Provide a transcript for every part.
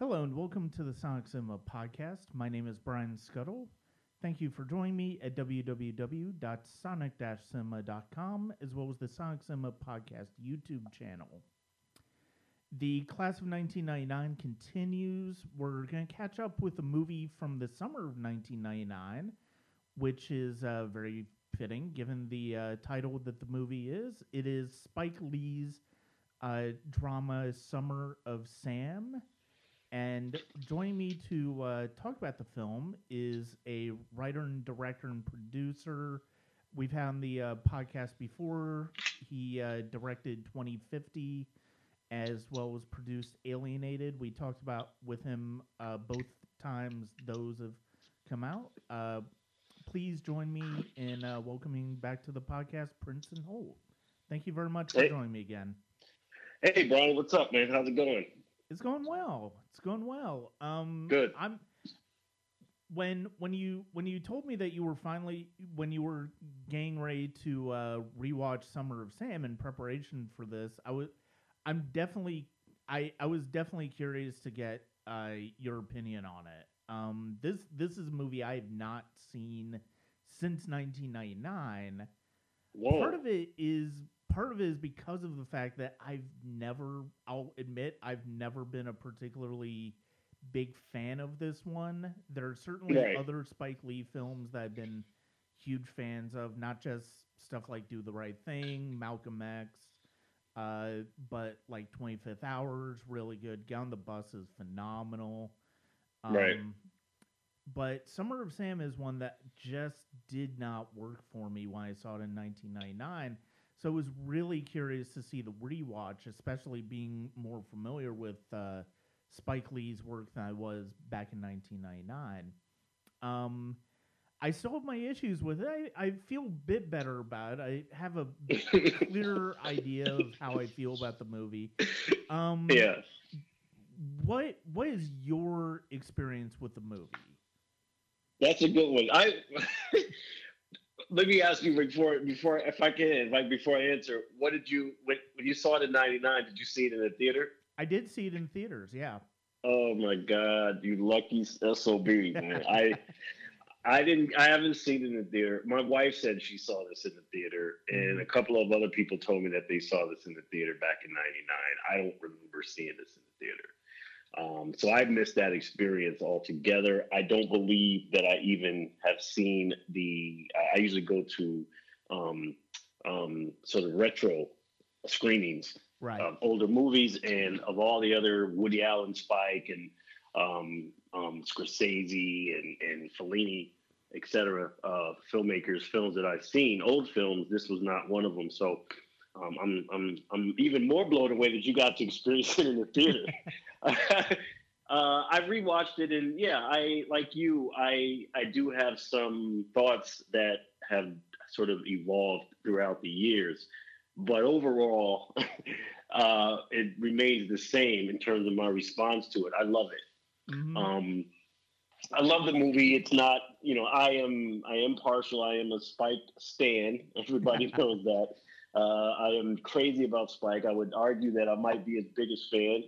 Hello and welcome to the Sonic Cinema podcast. My name is Brian Scuttle. Thank you for joining me at www.sonic-cinema.com as well as the Sonic Cinema podcast YouTube channel. The class of 1999 continues. We're going to catch up with a movie from the summer of 1999, which is uh, very fitting given the uh, title that the movie is. It is Spike Lee's uh, drama Summer of Sam. And joining me to uh, talk about the film is a writer and director and producer. We've had on the uh, podcast before. He uh, directed 2050 as well as produced Alienated. We talked about with him uh, both times those have come out. Uh, please join me in uh, welcoming back to the podcast Princeton Holt. Thank you very much for joining me again. Hey, Brian, what's up, man? How's it going? It's going well. It's going well. Um, Good. I'm when when you when you told me that you were finally when you were getting ready to uh, rewatch Summer of Sam in preparation for this, I was I'm definitely I I was definitely curious to get uh, your opinion on it. Um, this this is a movie I have not seen since 1999 Whoa. part of it is part of it is because of the fact that I've never I'll admit I've never been a particularly big fan of this one. There are certainly Right. other Spike Lee films that I've been huge fans of, not just stuff like Do the Right Thing, Malcolm X, uh, but like 25th Hours, really good. Get on the Bus is phenomenal. Um, Right. But Summer of Sam is one that just did not work for me when I saw it in 1999. So I was really curious to see the rewatch, especially being more familiar with uh, Spike Lee's work than I was back in 1999. Um, I still have my issues with it. I, I feel a bit better about it. I have a clearer idea of how I feel about the movie. Um, yeah. What What is your experience with the movie? That's a good one. I let me ask you before before if I can, like before I answer, what did you when when you saw it in '99? Did you see it in the theater? I did see it in theaters. Yeah. Oh my God, you lucky sob, man! I I didn't. I haven't seen it in the theater. My wife said she saw this in the theater, and mm-hmm. a couple of other people told me that they saw this in the theater back in '99. I don't remember seeing this in the theater. Um, so I've missed that experience altogether. I don't believe that I even have seen the. I- usually go to um, um, sort of retro screenings Right. of older movies and of all the other Woody Allen, Spike, and um, um, Scorsese and, and Fellini, et cetera, uh, filmmakers, films that I've seen, old films. This was not one of them. So um, I'm, I'm, I'm even more blown away that you got to experience it in the theater. uh, I've rewatched it, and yeah, I like you. I I do have some thoughts that have sort of evolved throughout the years, but overall, uh, it remains the same in terms of my response to it. I love it. Mhm. Um, I love the movie. It's not, you know, I am I am partial. I am a Spike stan. Everybody knows that. Uh, I am crazy about Spike. I would argue that I might be his biggest fan.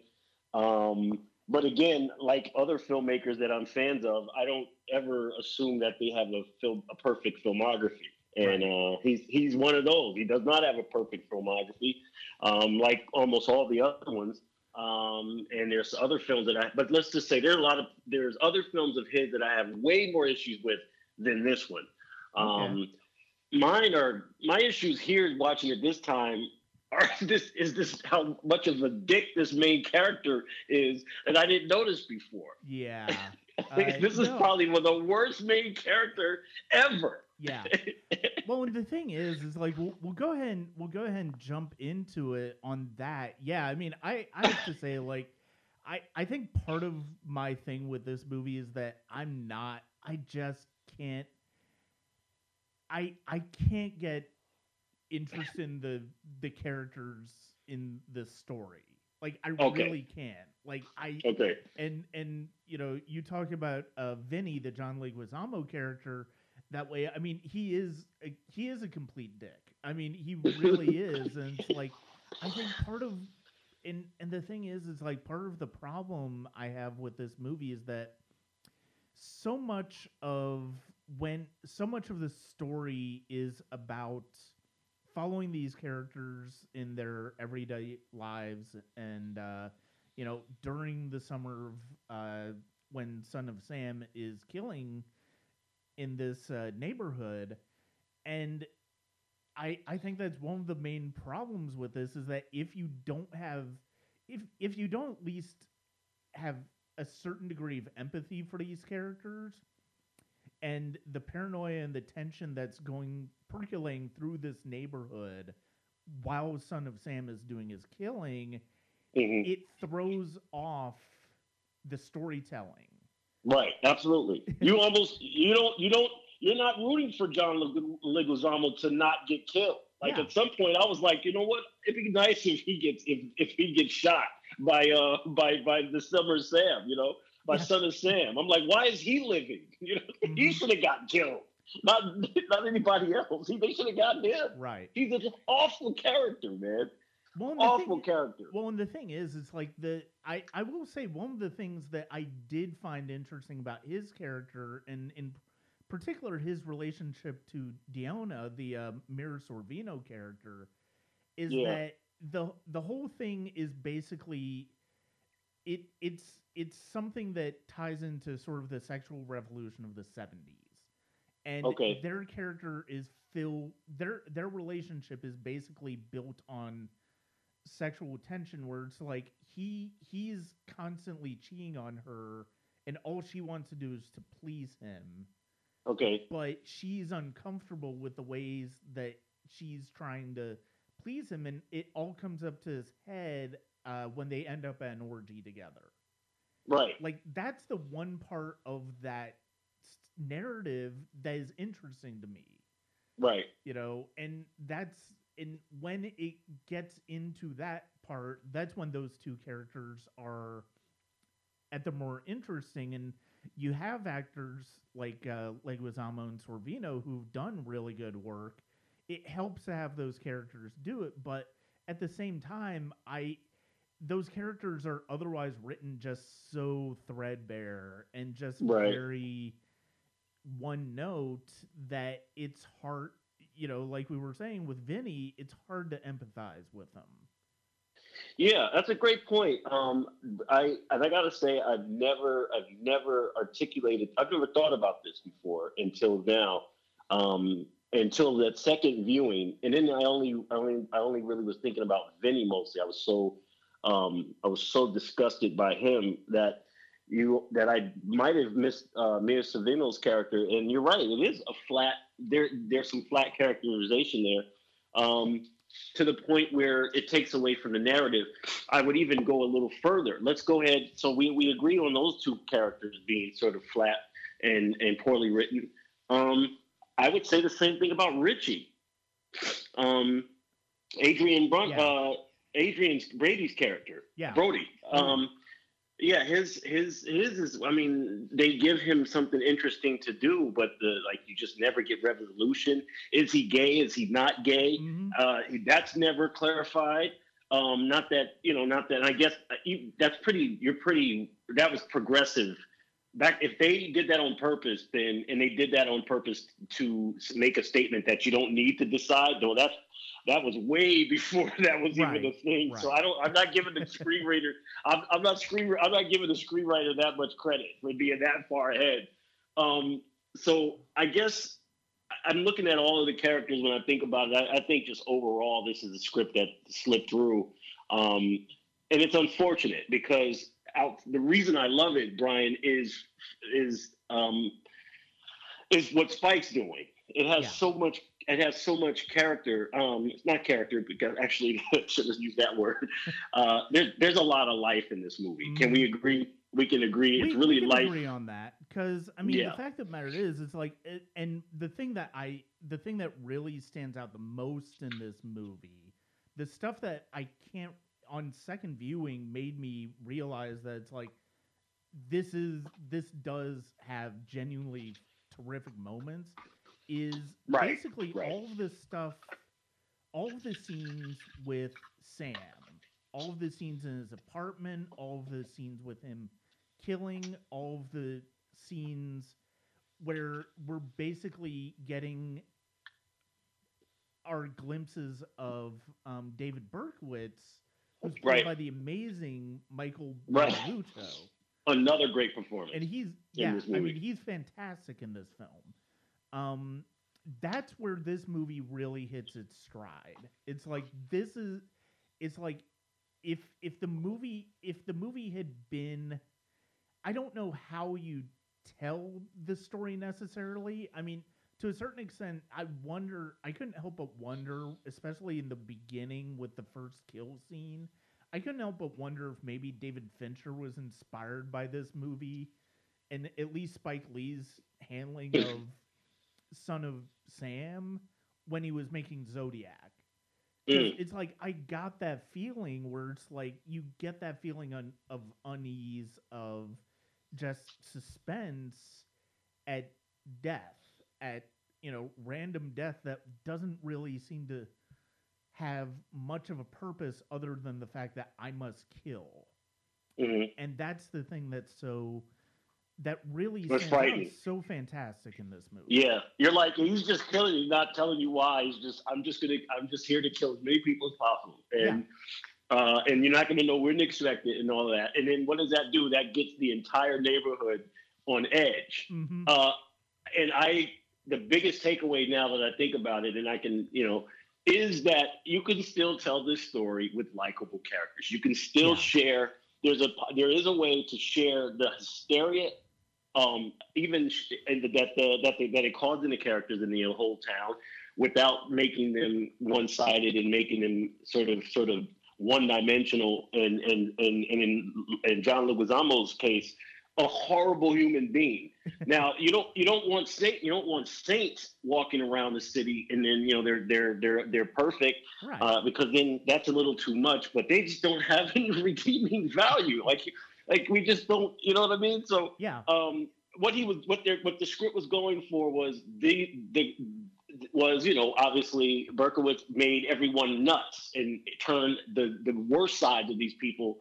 Um, but again, like other filmmakers that I'm fans of, I don't ever assume that they have a film a perfect filmography. And uh, he's he's one of those. He does not have a perfect filmography, um, like almost all the other ones. Um, and there's other films that I, but let's just say there are a lot of there's other films of his that I have way more issues with than this one. Um, Mine are my issues here watching it this time are this is this how much of a dick this main character is that I didn't notice before. Yeah. Uh, this is no. probably one of the worst main character ever. Yeah. Well, the thing is, is like we'll, we'll go ahead and we'll go ahead and jump into it on that. Yeah, I mean, I I have to say, like, I I think part of my thing with this movie is that I'm not. I just can't. I I can't get interest in the the characters in this story. Like I Okay. really can't. Like I okay. and and you know you talk about uh Vinny the John Leguizamo character that way I mean he is a, he is a complete dick I mean he really is and it's like I think part of and and the thing is, is like part of the problem I have with this movie is that so much of when so much of the story is about following these characters in their everyday lives and uh, you know during the summer of uh, when son of sam is killing in this uh, neighborhood. And I, I think that's one of the main problems with this is that if you don't have if if you don't at least have a certain degree of empathy for these characters and the paranoia and the tension that's going percolating through this neighborhood while Son of Sam is doing his killing, Mhm. it throws off the storytelling. Right, absolutely. You almost you don't you don't you're not rooting for John Leguizamo to not get killed. Like Yeah. at some point, I was like, you know what? It'd be nice if he gets if, if he gets shot by uh by by the Summer Sam, you know, Yeah. Son of Sam. I'm like, why is he living? You know, he Mhm. should have gotten killed, not not anybody else. He, they should have gotten him. Right. He's an awful character, man. Well, Awful thing, character. well, and the thing is, it's like the I I will say one of the things that I did find interesting about his character, and in particular his relationship to Dionna, the uh, Mira Sorvino character, is Yeah. that the the whole thing is basically it it's it's something that ties into sort of the sexual revolution of the 70s and Okay. their character is filled their their relationship is basically built on sexual tension where it's like he he's constantly cheating on her and all she wants to do is to please him Okay. but she's uncomfortable with the ways that she's trying to please him and it all comes up to his head uh, when they end up at an orgy together Right. like that's the one part of that narrative that is interesting to me Right. you know and that's and when it gets into that part that's when those two characters are at the more interesting and you have actors like uh Leguizamo and Sorvino who've done really good work it helps to have those characters do it but at the same time I those characters are otherwise written just so threadbare and just Right. very one note that it's hard you know like we were saying with Vinny it's hard to empathize with him Yeah, that's a great point. Um, I and I gotta say, I've never, I've never articulated, I've never thought about this before until now, um, until that second viewing, and then I only, I only, I only really was thinking about Vinny mostly. I was so, um, I was so disgusted by him that you that I might have missed uh, Mira Sorvino's character. And you're right, it is a flat. There, there's some flat characterization there. Um, to the point where it takes away from the narrative. I would even go a little further. Let's go ahead. So we, we agree on those two characters being sort of flat and, and poorly written. Um, I would say the same thing about Richie. Um, Adrian Brun- Yeah. uh, Adrian's Brady's character. yeah Brody. Um, yeah, his his his is. I mean, they give him something interesting to do, but the like you just never get resolution. Is he gay? Is he not gay? Mhm. Uh, that's never clarified. Um, not that you know, not that. I guess uh, that's pretty. You're pretty. That was progressive. Back if they did that on purpose, then and they did that on purpose to make a statement that you don't need to decide. Though that's that was way before that was even a Right, thing. So. I don't. I'm not giving the screenwriter. I'm, I'm not screen. I'm not giving the screenwriter that much credit for being that far ahead. Um, so I guess I'm looking at all of the characters when I think about it. I, I think just overall, this is a script that slipped through, um, and it's unfortunate because out, the reason I love it, Brian, is is um, is what Spike's doing. It has Yeah. so much. It has so much character. Um, it's not character because actually, I should have used that word. Uh, there's there's a lot of life in this movie. Can we agree? We can agree. It's we, really we can life. agree on that because I mean Yeah. the fact of the matter is it's like it, and the thing that I the thing that really stands out the most in this movie the stuff that I can't on second viewing made me realize that it's like this is this does have genuinely terrific moments is Right, basically right. all of this stuff all of the scenes with Sam all of the scenes in his apartment, all of the scenes with him killing, all of the scenes where we're basically getting our glimpses of um, David Berkowitz, who's played Right. by the amazing Michael Right. Another great performance. And he's yeah, I mean he's fantastic in this film. Um that's where this movie really hits its stride. It's like this is it's like if if the movie if the movie had been I don't know how you tell the story necessarily. I mean, to a certain extent, I wonder I couldn't help but wonder, especially in the beginning with the first kill scene, I couldn't help but wonder if maybe David Fincher was inspired by this movie and at least Spike Lee's handling of Son of Sam when he was making Zodiac. Mm. It's like I got that feeling where it's like you get that feeling un- of unease of just suspense at death at you know random death that doesn't really seem to have much of a purpose other than the fact that I must kill Mhm. and that's the thing that's so that really frightening. so fantastic in this movie. Yeah, you're like he's just killing you, not telling you why. He's just I'm just gonna I'm just here to kill as many people as possible, and uh, and you're not gonna know when to expect it and all that. And then what does that do? That gets the entire neighborhood on edge. hmm Uh, and I the biggest takeaway now that I think about it, and I can you know. Is that you can still tell this story with likable characters? You can still Yeah. share. There's a there is a way to share the hysteria um, even sh- that the that they that it caused in the characters in the whole town without making them one sided and making them sort of sort of one dimensional and and and, and in, in John Leguizamo's case a horrible human being. now you don't you don't want saint you don't want saints walking around the city and then you know they're they're they're they're perfect Right. uh, because then that's a little too much. But they just don't have any redeeming value. Like like we just don't you know what I mean? So yeah. um, what he was what their what the script was going for was the the was you know obviously Berkowitz made everyone nuts and turned the the worst sides of these people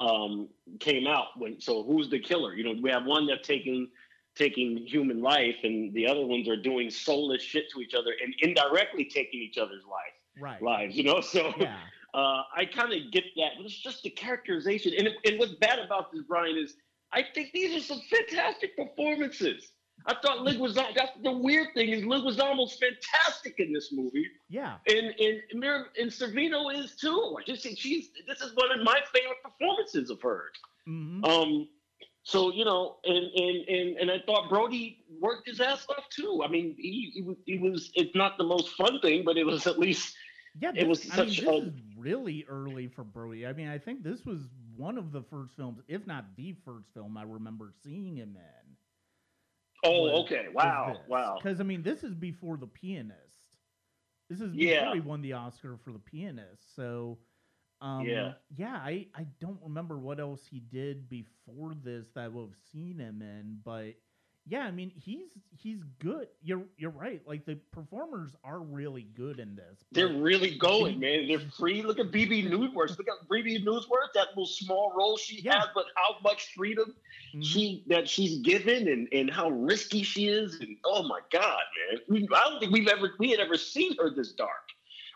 um, came out when so who's the killer you know we have one that's taking taking human life and the other ones are doing soulless shit to each other and indirectly taking each other's life Right. lives you know so Yeah. Uh, I kind of get that, but it's just the characterization. And, and what's bad about this, Brian, is I think these are some fantastic performances. I thought Leguizamo, that's the weird thing is Leguizamo's fantastic in this movie. Yeah. And and Mir and Sorvino is too. I just think she's this is one of my favorite performances of hers. hmm Um, so you know, and and and and I thought Brody worked his ass off too. I mean, he he was, he was it's not the most fun thing, but it was at least Yeah. It was I such a- really early for Brody. I mean, I think this was one of the first films, if not the first film, I remember seeing him in. oh was- okay wow wow Because I mean, this is before the pianist. This is before Yeah. he won the Oscar for the pianist. So, um, Yeah. yeah, I I don't remember what else he did before this that I would have seen him in, but yeah, I mean, he's he's good. You're you're right. Like the performers are really good in this. They're really going, man. They're free. Look at Bebe Neuwirth. Look at Bebe Neuwirth. That little small role she Yeah. has, but how much freedom Mhm. she that she's given, and and how risky she is. And oh my God, man! I don't think we've ever we had ever seen her this dark.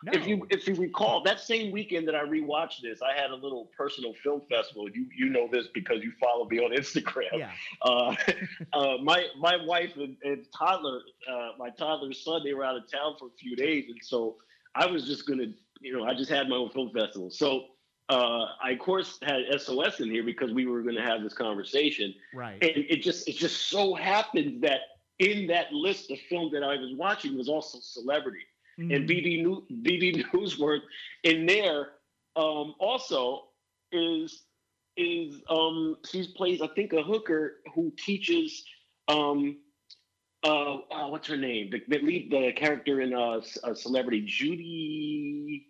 No. If you if you recall, that same weekend that I rewatched this, I had a little personal film festival. You you know this because you follow me on Instagram. yeah, Uh, uh, my my wife and, and toddler, uh, my toddler's son, they were out of town for a few days, and so I was just gonna, you know, I just had my own film festival. So uh, I of course had SOS in here because we were gonna have this conversation, right. and it just it just so happened that in that list of films that I was watching was also Celebrity and Mhm. Bebe New, Bebe Neuwirth in there um, also is is um, she plays I think a hooker who teaches um, uh, oh, what's her name the, the lead the character in uh, C- uh, Celebrity Judy.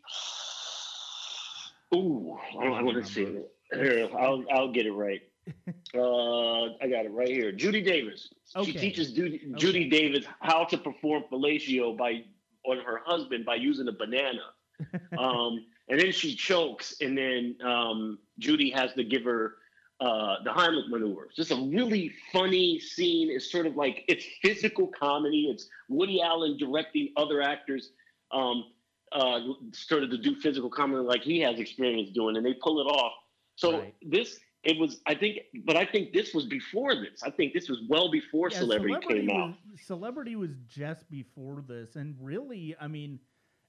Ooh, I, I want to see it. Here, I'll I'll get it right. Uh, I got it right here. Judy Davis. She teaches Judy, Judy Davis how to perform fellatio by on her husband by using a banana. um, and then she chokes, and then um, Judy has to give her uh, the Heimlich maneuver. It's just a really funny scene. It's sort of like it's physical comedy. It's Woody Allen directing other actors, um, uh, sort of to do physical comedy like he has experience doing, and they pull it off. So Right. this. It was, I think, but I think this was before this. I think this was well before Yeah, Celebrity, came was, out. Celebrity was just before this, and really, I mean,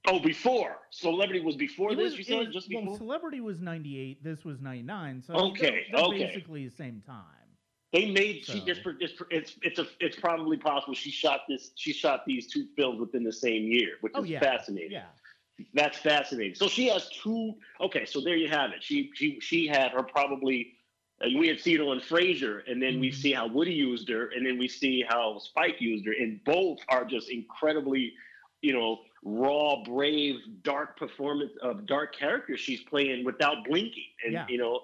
Oh, before Celebrity was before this. was, you said was- just well, before. Celebrity was ninety eight. This was ninety nine. So I mean, Okay, okay. basically the same time. They made she So- just it's it's it's a it's probably possible she shot this she shot these two films within the same year, which Oh is yeah, fascinating. Yeah, That's fascinating. So she has two. Okay, so there you have it. She she she had her probably. Uh, we had seen her on Frasier, and then we Mhm. see how Woody used her, and then we see how Spike used her, and both are just incredibly, you know, raw, brave, dark performance of dark characters she's playing without blinking, and Yeah. you know,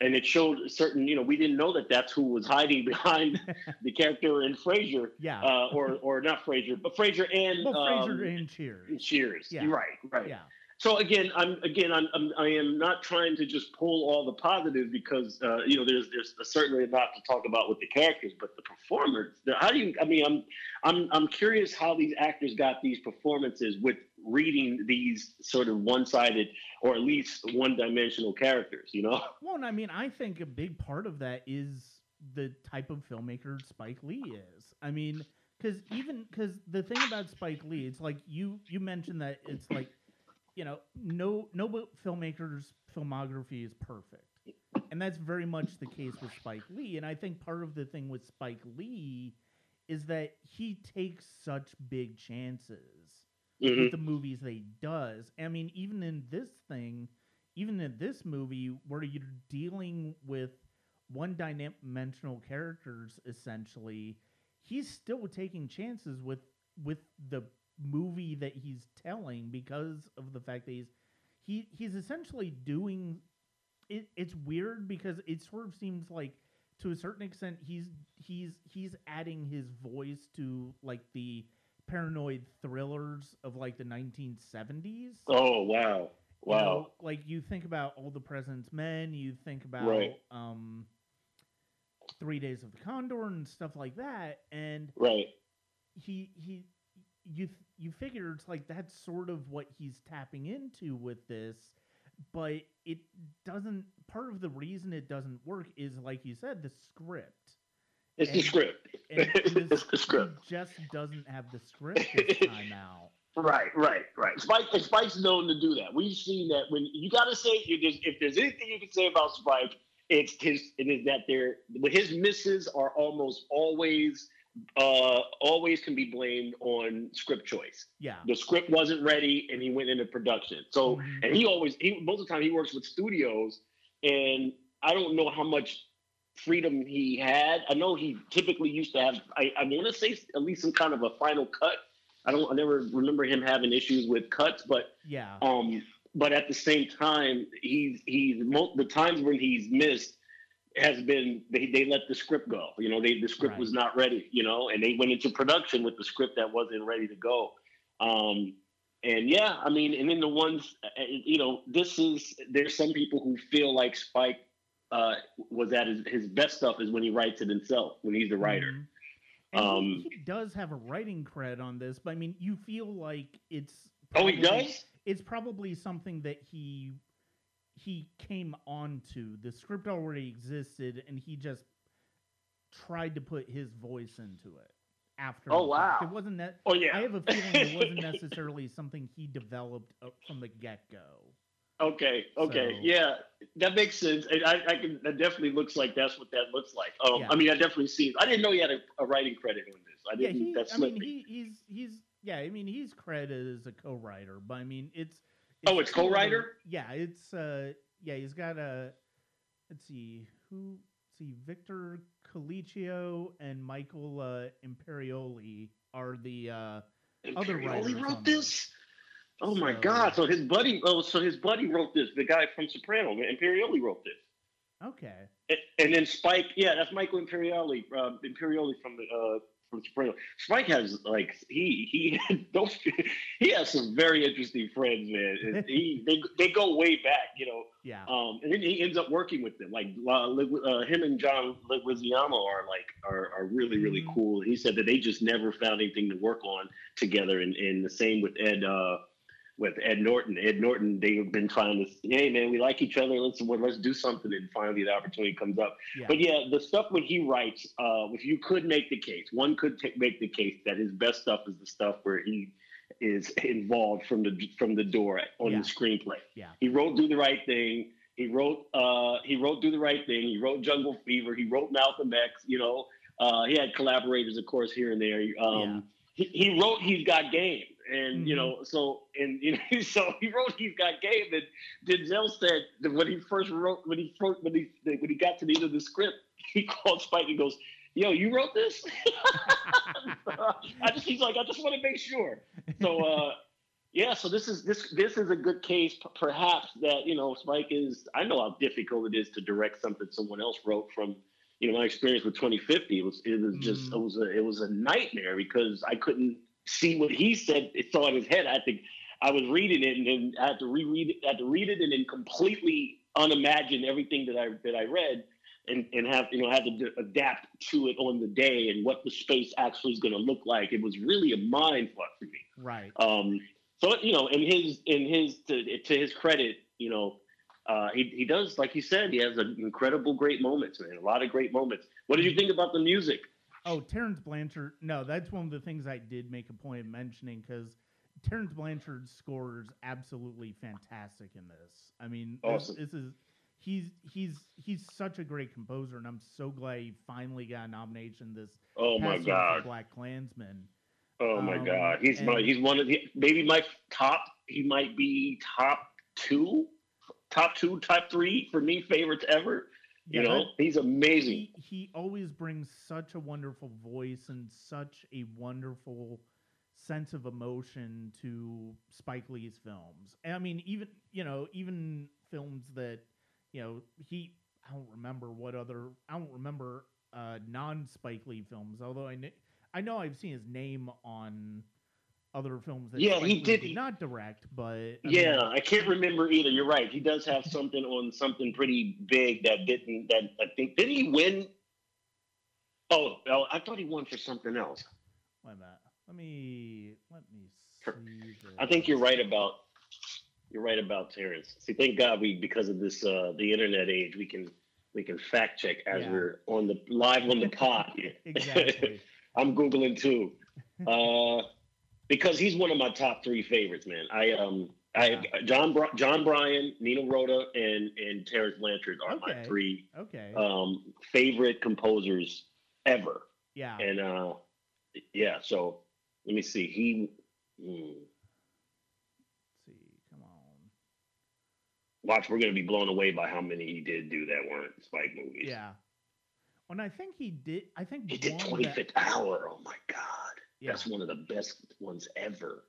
and it showed certain, you know, we didn't know that that's who was hiding behind the character in Frasier, yeah. uh, or or not Frasier, but Frasier and well, um, Frasier and Cheers. Cheers. Yeah. Right, right. Yeah, So again, I'm again, I'm, I'm I am not trying to just pull all the positives because uh, you know there's there's certainly a lot to talk about with the characters, but the performers. the- How do you? I mean, I'm I'm I'm curious how these actors got these performances with reading these sort of one-sided or at least one-dimensional characters. You know? Well, and I mean, I think a big part of that is the type of filmmaker Spike Lee is. I mean, because even because the thing about Spike Lee, it's like you you mentioned that it's like, you know, no no filmmaker's filmography is perfect, and that's very much the case with Spike Lee. And I think part of the thing with Spike Lee is that he takes such big chances Mhm. with the movies that he does. I mean, even in this thing, even in this movie, where you're dealing with one dimensional characters essentially, he's still taking chances with with the movie that he's telling because of the fact that he's he he's essentially doing it it's weird because it sort of seems like to a certain extent he's he's he's adding his voice to like the paranoid thrillers of like the 1970s Oh wow, you wow. know, like you think about all the president's men you think about Right. um three days of the condor and stuff like that and Right. he he you you figure it's like that's sort of what he's tapping into with this but it doesn't part of the reason it doesn't work is like you said the script It's the script. and this, It's the script. just doesn't have the script this time out Right, right, right. Spike, and Spike's known to do that. We've seen that when you got to say if there's, if there's anything you can say about Spike, it's his. It is that there, his misses are almost always, uh, always can be blamed on script choice. yeah The script wasn't ready, and he went into production. So, Mhm. and he always, he most of the time he works with studios, and I don't know how much freedom he had. I know he typically used to have. I, I want to say at least some kind of a final cut. I don't. I never remember him having issues with cuts, but yeah um, but at the same time, he's he's the times when he's missed has been they, they let the script go. You know, they the script was not ready. You know, and they went into production with the script that wasn't ready to go. Um, and yeah, I mean, and then the ones, uh, you know, this is there's some people who feel like Spike uh, was at his, his best stuff is when he writes it himself, when he's the writer. Mhm. And he- Um, he, does have a writing cred on this, but I mean, you feel like it's. Oh, he does. It's probably something that he he came onto. The script already existed, and he just tried to put his voice into it. After Oh, wow. It wasn't that. Oh yeah. I have a feeling it wasn't necessarily something he developed uh, from the get go. Okay, okay, So- yeah, that makes sense. I, I can. That definitely looks like that's what that looks like. Um, Yeah. I mean, I definitely see. I didn't know he had a, a writing credit on this. I didn't. he. that I mean, me. he, he's he's yeah. I mean, he's credited as a co-writer, but I mean, it's. Oh, it's co-writer? Yeah, it's uh, yeah. He's got a. Let's see who. Let's see, Victor Colicchio and Michael uh, Imperioli are the. Uh, other Imperioli wrote this. Oh my God! So his buddy. Oh, so his buddy wrote this. The guy from Soprano, Imperioli wrote this. okay. And, and then Spike. Yeah, that's Michael Imperioli. Uh, Imperioli from the Soprano. Spike has like he he those he has some very interesting friends, man. And he they they go way back, you know. Yeah. Um, and then he ends up working with them. Like uh, him and John Leguizamo are like are, are really really Mhm. cool. He said that they just never found anything to work on together. And, and the same with Ed uh, with Ed Norton. Ed Norton, they've been trying to hey man, we like each other. Let's let's do something. And finally the opportunity comes up. Yeah. But yeah, the stuff when he writes, uh, if you could make the case, one could t- make the case that his best stuff is the stuff where he is involved from the from the door on Yeah. the screenplay. Yeah. He wrote "Do the Right Thing." He wrote uh, he wrote "Do the Right Thing." He wrote "Jungle Fever." He wrote Malcolm X. You know, uh, he had collaborators, of course, here and there. Um, he, he wrote "He's Got Game," and you Mhm. know, so and you know, so he wrote "He's Got Game." And Denzel said that when he first wrote, when he first, when he when he got to the end of the script, he called Spike and goes, "Yo, you wrote this?" I just he's like, I just want to make sure. So uh, yeah, so this is this this is a good case, p- perhaps that you know Spike is. I know how difficult it is to direct something someone else wrote from. You know, my experience with 2050 it was it was just Mhm. it was a it was a nightmare because I couldn't see what he said. It saw in his head. I think I was reading it and then I had to reread it. I had to read it and then completely unimagine everything that I that I read and and have you know had to adapt to it on the day and what the space actually is going to look like. It was really a mind fuck for me. right. Um, so you know, in his in his to, to his credit, you know, uh, he he does like you said, he has an incredible great moments, man. A lot of great moments. What did you think about the music? Oh, Terence Blanchard. No, that's one of the things I did make a point of mentioning because Terence Blanchard scores absolutely fantastic in this. I mean, this, Awesome. this is he's he's he's such a great composer, and I'm so glad he finally got a nomination this Oh my past year for god. BlacKkKlansman. Oh my Um, god. He's my and- he's one of the maybe my top. He might be top two, top two, top three for me favorites ever. You Yeah, know, he's amazing. he he always brings such a wonderful voice and such a wonderful sense of emotion to Spike Lee's films. I mean, even you know, even films that you know he. I don't remember what other. I don't remember uh, non Spike Lee films. Although I kn- I know I've seen his name on other films that Yeah, he did- did not direct, but I Yeah, mean, I can't remember either. You're right. He does have something on something pretty big that didn't. That I think did he win? Oh, oh, I thought he won for something else. why not. Let me let me see. I think you're right about. You're right about Terence. See, thank God we because of this uh the internet age we can we can fact check as Yeah. we're on the live on the pod. exactly. I'm googling too, uh, because he's one of my top three favorites, man. I um I John John Bryan, Nino Rota, and and Terence Blanchard are my three Okay. um favorite composers ever. yeah. And uh yeah, so let me see. He Let's see. Come on. watch. We're gonna be blown away by how many he did do that weren't Spike movies. Yeah. And I think he did. I think he did Twenty that- Hour. Oh my god, Yeah. that's one of the best ones ever.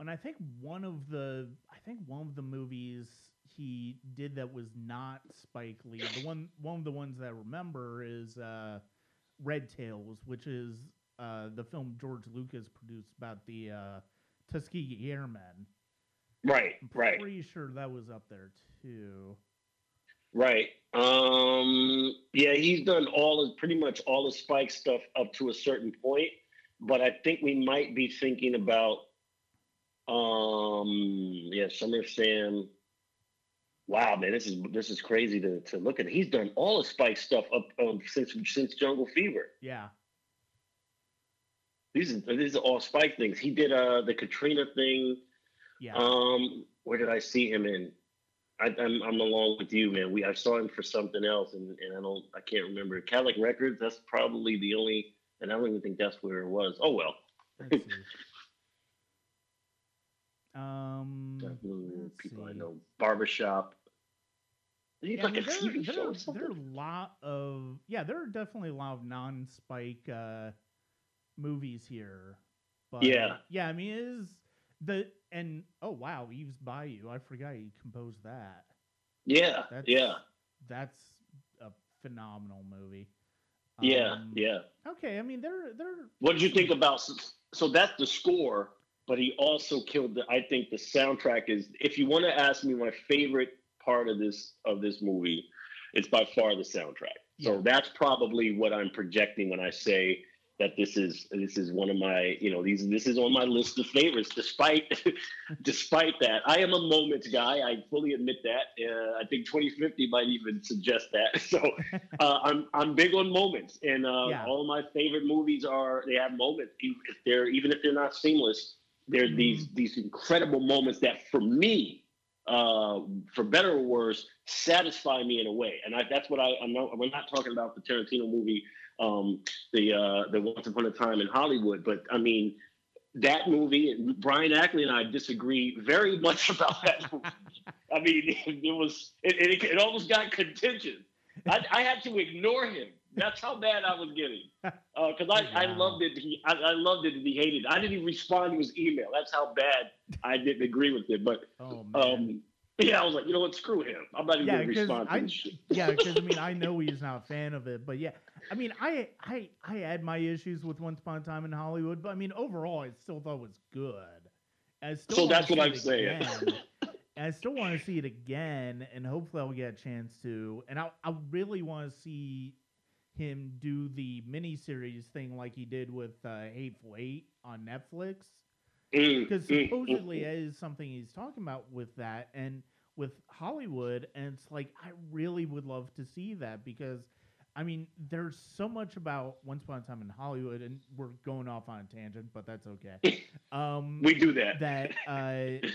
And I think one of the. I think one of the movies he did that was not Spike Lee. The one one of the ones that I remember is uh, Red Tails, which is uh, the film George Lucas produced about the uh, Tuskegee Airmen. Right, I'm right. pretty sure that was up there too. Right. Um yeah, he's done all of pretty much all of Spike stuff up to a certain point, but I think we might be thinking about um yeah, Summer Sam. Wow, man, this is this is crazy to, to look at. He's done all of Spike stuff up um, since since Jungle Fever. Yeah. These are these are all Spike things. He did uh the Katrina thing. Yeah. Um, where did I see him in? I, I'm I'm along with you, man. We I saw him for something else, and, and I don't I can't remember. Cadillac Records. That's probably the only, and I don't even think that's where it was. Oh well. See. Um, People I know. Barbershop. Yeah, like mean, a there, there, there are a lot of yeah, there are definitely a lot of non-Spike uh, movies here. But Yeah. yeah, I mean, it is the and oh wow, Eve's Bayou. I forgot he composed that. Yeah, That's, yeah, that's a phenomenal movie. Yeah, Um, yeah. Okay, I mean they're they're. What did you think about? So that's the score, but he also killed the. I think the soundtrack is. If you want to ask me my favorite part of this of this movie, it's by far the soundtrack. So that's probably what I'm projecting when I say that this is this is one of my you know these this is on my list of favorites. Despite despite that, I am a moments guy. I fully admit that. Uh, I think 2050 might even suggest that. So uh, I'm I'm big on moments, and uh, Yeah. all of my favorite movies are they have moments. Even if they're even if they're not seamless, they're Mm-hmm. these these incredible moments that for me uh, for better or worse, satisfy me in a way. And I, that's what I, I'm not, we're not talking about the Tarantino movie, um, the uh, the Once Upon a Time in Hollywood, but I mean that movie. Brian Ackley and I disagree very much about that movie. I mean, it, was it, it, it almost got contentious. I, I had to ignore him. That's how bad I was getting because I, I Wow. loved it. He I, I loved it and he hated. it. I didn't even respond to his email. That's how bad I didn't agree with it. But Oh man. um, yeah, I was like, you know what? Screw him. I'm not even yeah, gonna respond to I this shit. yeah, because I mean I know he's not a fan of it, but yeah, I mean I I I had my issues with Once Upon a Time in Hollywood, but I mean overall I still thought it was good. I still So that's what I'm saying. I still want to see it again, and hopefully I'll get a chance to. And I I really want to see him do the miniseries thing like he did with uh, Hateful Eight on Netflix because mm, supposedly mm, it is something he's talking about with that and with Hollywood, and it's like I really would love to see that because I mean there's so much about Once Upon a Time in Hollywood, and we're going off on a tangent, but that's okay. Um, we do that. that uh,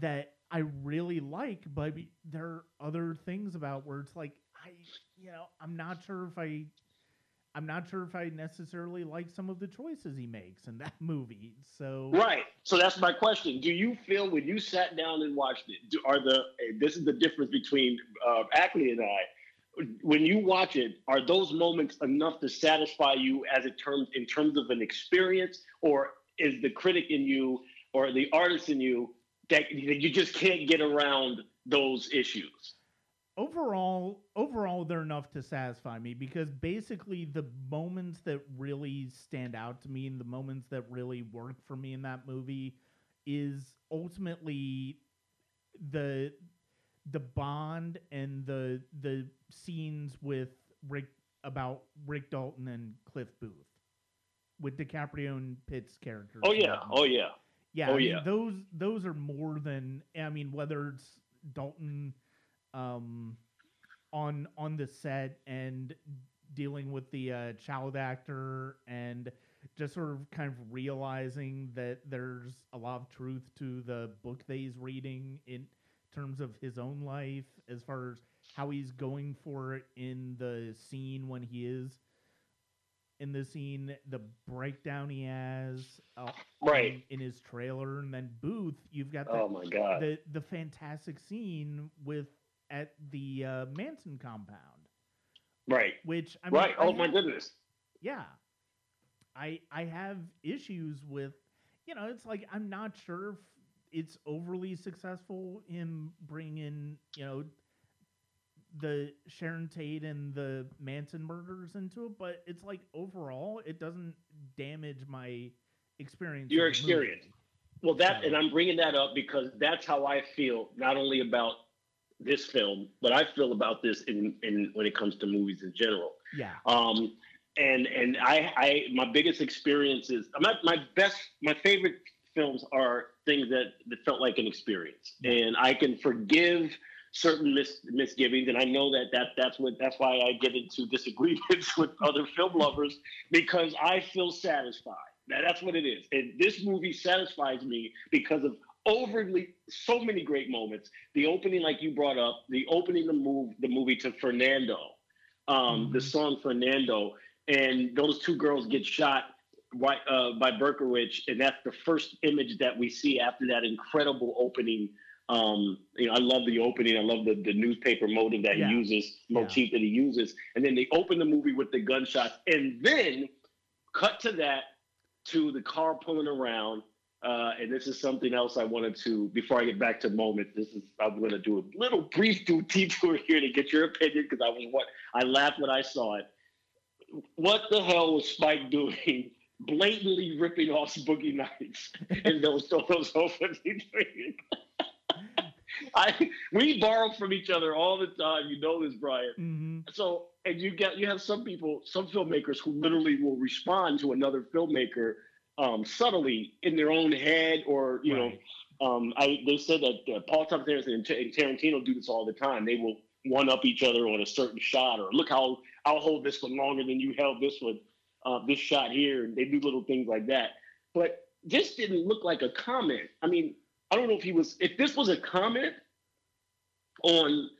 that I really like, but there are other things about where it's like I, you know, I'm not sure if I, I'm not sure if I necessarily like some of the choices he makes in that movie. So Right. So that's my question. Do you feel when you sat down and watched it, do, are the eh, this is the difference between uh, Ackley and I. When you watch it, are those moments enough to satisfy you as it terms in terms of an experience, or is the critic in you or the artist in you that, that you just can't get around those issues? Overall overall they're enough to satisfy me because basically the moments that really stand out to me and the moments that really work for me in that movie is ultimately the the bond and the the scenes with Rick about Rick Dalton and Cliff Booth with DiCaprio and Pitt's characters. Oh yeah. Oh yeah. Yeah, Oh, I mean, yeah. those those are more than I mean whether it's Dalton um on on the set and dealing with the uh, child actor and just sort of kind of realizing that there's a lot of truth to the book that he's reading in terms of his own life as far as how he's going for it in the scene when he is in the scene the breakdown he has uh, Right. in, in his trailer, and then Booth, you've got the Oh my God. the, the fantastic scene with at the uh, Manson compound, right. which I mean, Right. I Oh my have- goodness. yeah, I I have issues with, you know, it's like I'm not sure if it's overly successful in bringing you know. The Sharon Tate and the Manson murders into it, but it's like overall, it doesn't damage my experience. Your experience. Well, that, So- and I'm bringing that up because that's how I feel, not only about this film, but I feel about this in, in when it comes to movies in general. Yeah. Um, and and I, I my biggest experiences, my my best, my favorite films are things that, that felt like an experience, and I can forgive certain mis- misgivings, and I know that that that's what that's why I get into disagreements with other film lovers because I feel satisfied. That that's what it is, and this movie satisfies me because of overly so many great moments. The opening, like you brought up, the opening the move the movie to Fernando, um, the Mhm. song Fernando, and those two girls get shot by, uh, by Berkowitz, and that's the first image that we see after that incredible opening. Um, you know, I love the opening. I love the, the newspaper motive that Yeah. he uses, Yeah. motif that he uses, and then they open the movie with the gunshots, and then cut to that to the car pulling around. Uh, and this is something else I wanted to, before I get back to moments, this is, I'm going to do a little brief detour here to get your opinion because I was what, I laughed when I saw it. what the hell was Spike doing? Blatantly ripping off Boogie Nights in those those openings. I we borrow from each other all the time. You know this, Brian. Mm-hmm. So and you get you have some people, some filmmakers who literally will respond to another filmmaker um, subtly in their own head, or you Right. know, um, I they said that uh, Paul Thomas Anderson and, T- and Tarantino do this all the time. They will one up each other on a certain shot, or look how I'll hold this one longer than you held this one, uh, this shot here. And they do little things like that. But this didn't look like a comment. I mean, I don't know if he was if this was a comment on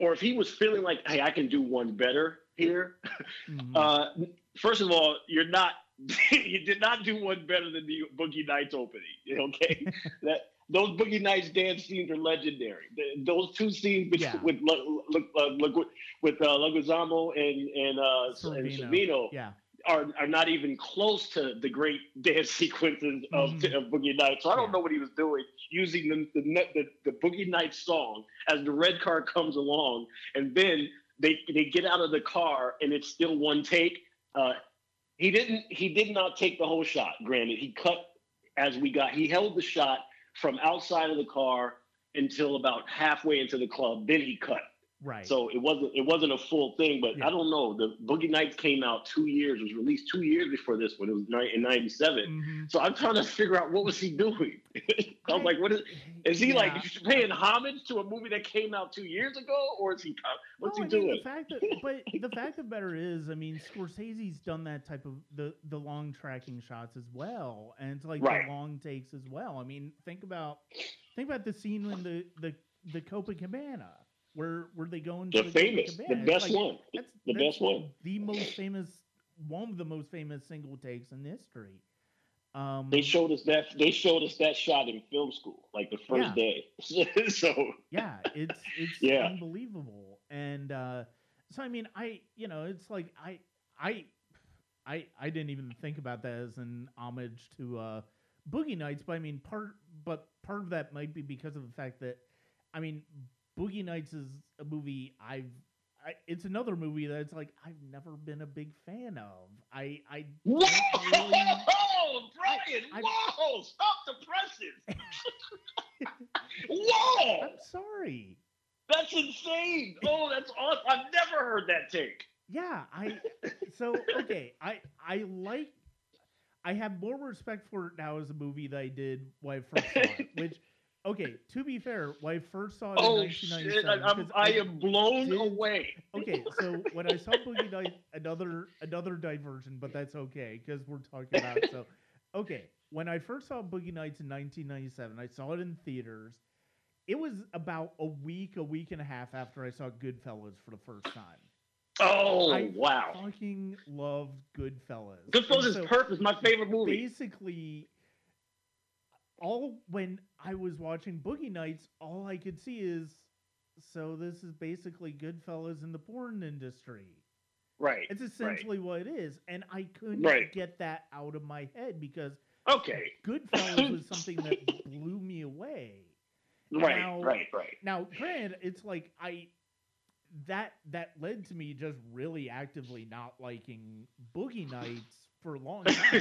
or if he was feeling like, hey, I can do one better here. Mhm. Uh, first of all, you're not you did not do one better than the Boogie Nights opening. Okay, that those Boogie Nights dance scenes are legendary. The, those two scenes with, Yeah. with Lu- uh, with uh, Leguizamo and and uh, and Sorvino yeah. are are not even close to the great dance sequences of, Mhm. of Boogie Nights. So I don't Yeah. know what he was doing, using the the, the the Boogie Nights song as the red car comes along, and then they they get out of the car and it's still one take. Uh, he didn't he did not take the whole shot. Granted, he cut as we got. He held the shot from outside of the car until about halfway into the club. Then he cut. Right. So it wasn't it wasn't a full thing, but Yeah. I don't know. The Boogie Nights came out two years. Was released two years before this one. It was in '97. Mhm. So I'm trying to figure out what was he doing. I was I- like, what is? Is he Yeah. like paying homage to a movie that came out two years ago, or is he? What's No, he I mean, doing? The fact that, but the fact of the matter is, I mean, Scorsese's done that type of the the long tracking shots as well, and it's like Right. the long takes as well. I mean, think about think about the scene when the the the Copacabana, where where they go into the famous, the best like, one, That's the that's best one. the most famous, one of the most famous single takes in history. Um, They showed us that. They showed us that shot in film school, like the first day. so yeah it's it's Yeah. unbelievable and uh so i mean i you know it's like i i i i didn't even think about that as an homage to uh boogie nights but i mean part but part of that might be because of the fact that i mean boogie nights is a movie i've I, it's another movie that it's like I've never been a big fan of. I I whoa, really- Brian, I- whoa, stop the presses. whoa, I'm sorry. that's insane. Oh, that's awesome. I've never heard that take. Yeah, I so okay. I I like I have more respect for it now as a movie that I did when I first saw it. Which okay, to be fair, when I first saw it Oh in shit! I, 'cause I am blown did- away. okay. So when I saw Boogie Nights, another another diversion, but that's okay because we're talking about so. Okay, when I first saw Boogie Nights in 1997, I saw it in theaters. It was about a week, a week and a half after I saw Goodfellas for the first time. Oh I wow! fucking loved Goodfellas. Goodfellas And is perfect. It's my favorite movie. Basically, all when I was watching Boogie Nights, all I could see is so this is basically Goodfellas in the porn industry. Right. It's essentially what it is, and I couldn't Right. get that out of my head because Okay. Goodfellas was something that blew me away. Right. Now- right. Right. Now, granted, it's like I that that led to me just really actively not liking Boogie Nights for a long time.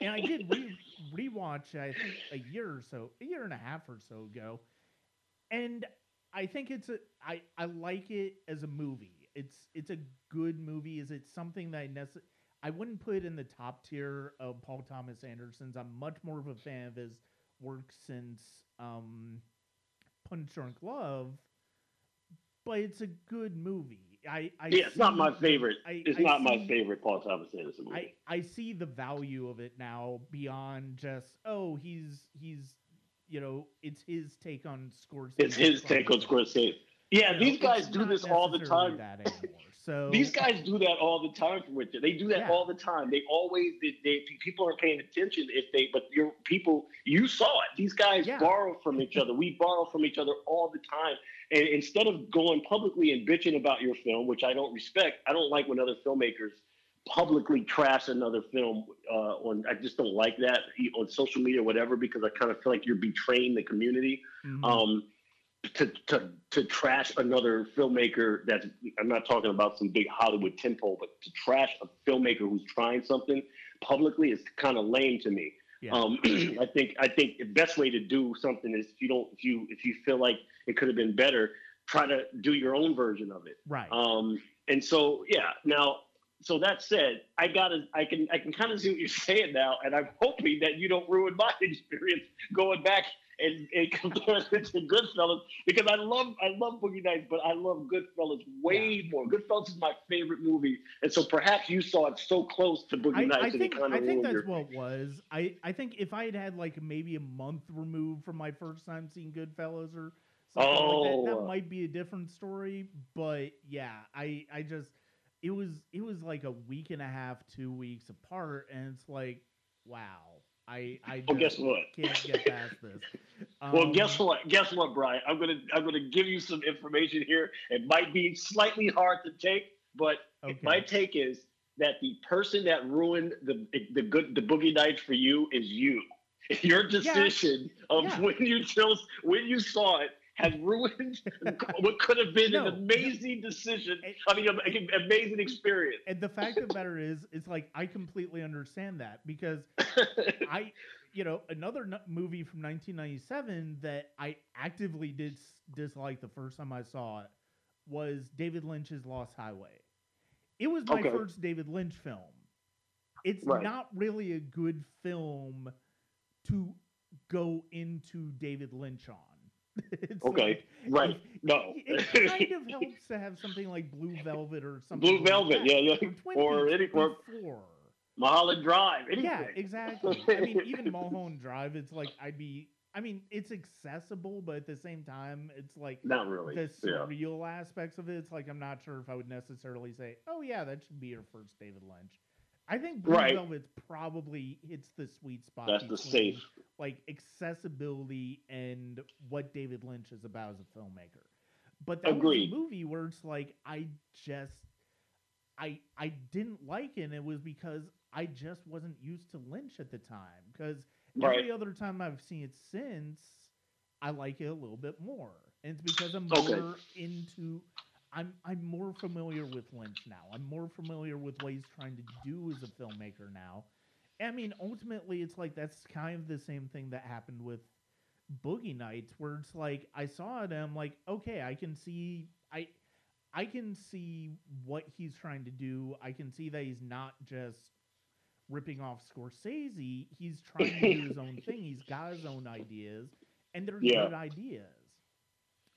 And I did re- rewatch I think a year or so, a year and a half or so ago, and I think it's a I I like it as a movie. It's it's a good movie. Is it something that I necess- I wouldn't put it in the top tier of Paul Thomas Anderson's. I'm much more of a fan of his work since um, Punch Drunk Love, but it's a good movie. I, I yeah, it's not my favorite. I- it's I not my favorite Paul Thomas Anderson movie. I, I see the value of it now beyond just oh he's he's you know it's his take on Scorsese. it's his take on Scorsese. Yeah, You know, these guys do this all the time. So These guys do that all the time for Richard. They do that Yeah. all the time. They always they, they people aren't paying attention if they but your people you saw it. These guys Yeah. borrow from each other. We borrow from each other all the time. And instead of going publicly and bitching about your film, which I don't respect, I don't like when other filmmakers publicly trash another film uh, on. I just don't like that on social media or whatever because I kind of feel like you're betraying the community. Mhm. Um, to to to trash another filmmaker that's I'm not talking about some big Hollywood tempo, but to trash a filmmaker who's trying something publicly is kind of lame to me. Yeah. Um, I think I think the best way to do something is if you don't if you if you feel like it could have been better, try to do your own version of it. right. Um, and so yeah, now so that said, I gotta I can I can kind of see what you're saying now, and I'm hoping that you don't ruin my experience going back and, and comparing it to Goodfellas because I love I love Boogie Nights, but I love Goodfellas way more. Goodfellas is my favorite movie, and so perhaps you saw it so close to Boogie I, Nights I and think kind I think that's your. what it was. I, I think if I had had like maybe a month removed from my first time seeing Goodfellas or something like that, that Oh. might be a different story. But yeah, I I just it was it was like a week and a half, two weeks apart, and it's like wow. I I Well, guess what? can't get past this. Well, Um, guess what? Guess what, Brian? I'm gonna I'm gonna give you some information here. It might be slightly hard to take, but Okay. my take is that the person that ruined the the good the boogie nights for you is you. Your decision of Yeah. when you chose when you saw it has ruined what could have been No. an amazing decision. And- I mean, an amazing experience. And the fact of the matter is, it's like I completely understand that because I, you know, another n- movie from 1997 that I actively did dislike the first time I saw it was David Lynch's Lost Highway. It was my Okay. first David Lynch film. It's Right. not really a good film to go into David Lynch on. It's Okay, like, right. No. it kind of helps to have something like Blue Velvet or something. Blue like Velvet, that yeah, yeah. Or any- or- before. Mulholland Drive. Anything. Yeah, exactly. I mean, even Mulholland Drive, it's like I'd be. I mean, it's accessible, but at the same time, it's like Not really. the yeah. surreal aspects of it. It's like I'm not sure if I would necessarily say, "Oh yeah, that should be your first David Lynch." I think Blue Right. Velvet probably hits the sweet spot. That's the safe. like accessibility and what David Lynch is about as a filmmaker. But that Agreed. was a movie where it's like I just I I didn't like it and it was because I just wasn't used to Lynch at the time because Right. every other time I've seen it since I like it a little bit more. And it's because I'm more into I'm I'm more familiar with Lynch now. I'm more familiar with what he's trying to do as a filmmaker now. I mean, ultimately, it's like that's kind of the same thing that happened with Boogie Nights, where it's like I saw it and I'm like, okay, I can see, I, I can see what he's trying to do. I can see that he's not just ripping off Scorsese. He's trying to do his own thing. He's got his own ideas, and they're Yeah. good ideas.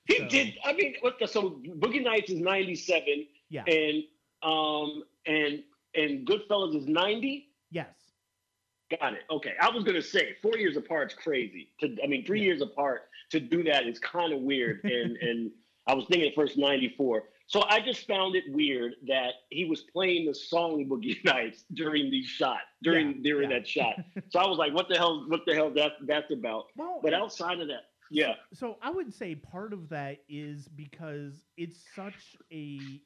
He So- did. I mean, what the, so Boogie Nights is '97, Yeah. and um and and Goodfellas is '90. yes. Got it. Okay. I was gonna say four years apart is crazy. To I mean, three Yeah. years apart to do that is kind of weird. And and I was thinking at first '94. So I just found it weird that he was playing the song Boogie Nights during the shot during Yeah, during yeah. that shot. So I was like, what the hell? What the hell that that's about? Well, But outside of that, yeah. So I would say part of that is because it's such a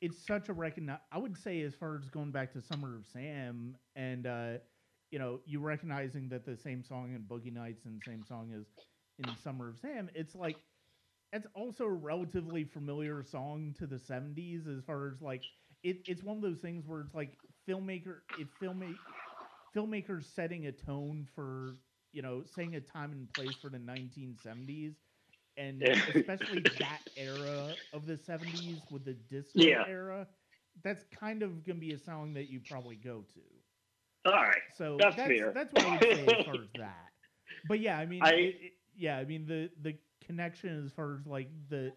it's such a recognize I would say as far as going back to Summer of Sam and uh you know, you recognizing that the same song in Boogie Nights and same song as in Summer of Sam, it's like it's also a relatively familiar song to the 70s as far as like it, it's one of those things where it's like filmmaker it filmma- filmmakers setting a tone for you know saying a time and place for the 1970s and Yeah. especially that era of the 70s with the disco Yeah. era that's kind of gonna be a song that you probably go to All right. so That's that's fair. that's what I would say as far as that. But yeah, I mean, I- it- yeah, I mean the the connection as far as like the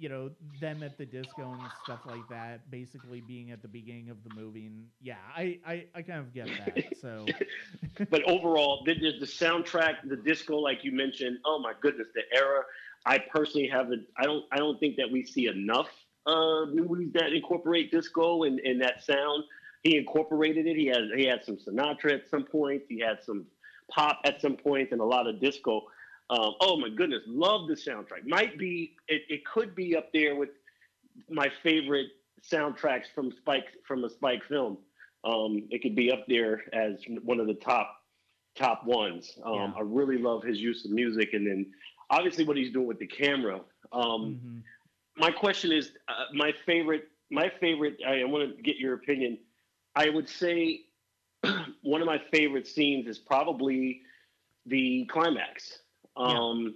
you know them at the disco and stuff like that, basically being at the beginning of the movie, and yeah, I I, I kind of get that. So but overall, the, the, soundtrack, the disco, like you mentioned, oh my goodness, the era. I personally haven't. I don't. I don't think that we see enough uh, movies that incorporate disco and, and that sound. He incorporated it. He had he had some Sinatra at some points. He had some pop at some points and a lot of disco. Um, oh my goodness, love the soundtrack. Might be it, it could be up there with my favorite soundtracks from Spike from a Spike film. Um, it could be up there as one of the top top ones. Um, Yeah. I really love his use of music, and then obviously what he's doing with the camera. Um, hmm my question is uh, my favorite my favorite I, I want to get your opinion i would say one of my favorite scenes is probably the climax um,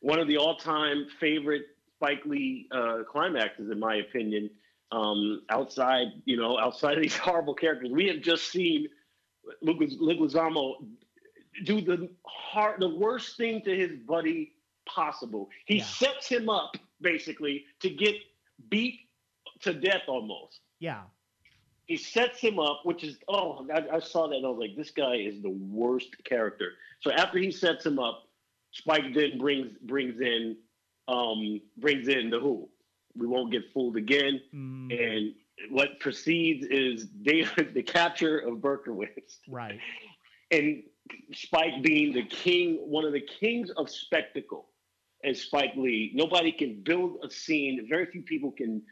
one of the all-time favorite spike lee uh, climaxes in my opinion um, outside you know outside of these horrible characters we have just seen Lucas Leguizamo do the hard the worst thing to his buddy possible he Yeah. sets him up basically to get beat to death almost. Yeah. He sets him up, which is oh, I, I saw that and I was like, this guy is the worst character. So after he sets him up, Spike then brings brings in um brings in the Who. We won't get fooled again. Mm, And what proceeds is David, the capture of Berkowitz, right. and Spike being the king, one of the kings of spectacle, as Spike Lee. Nobody can build a scene. Very few people can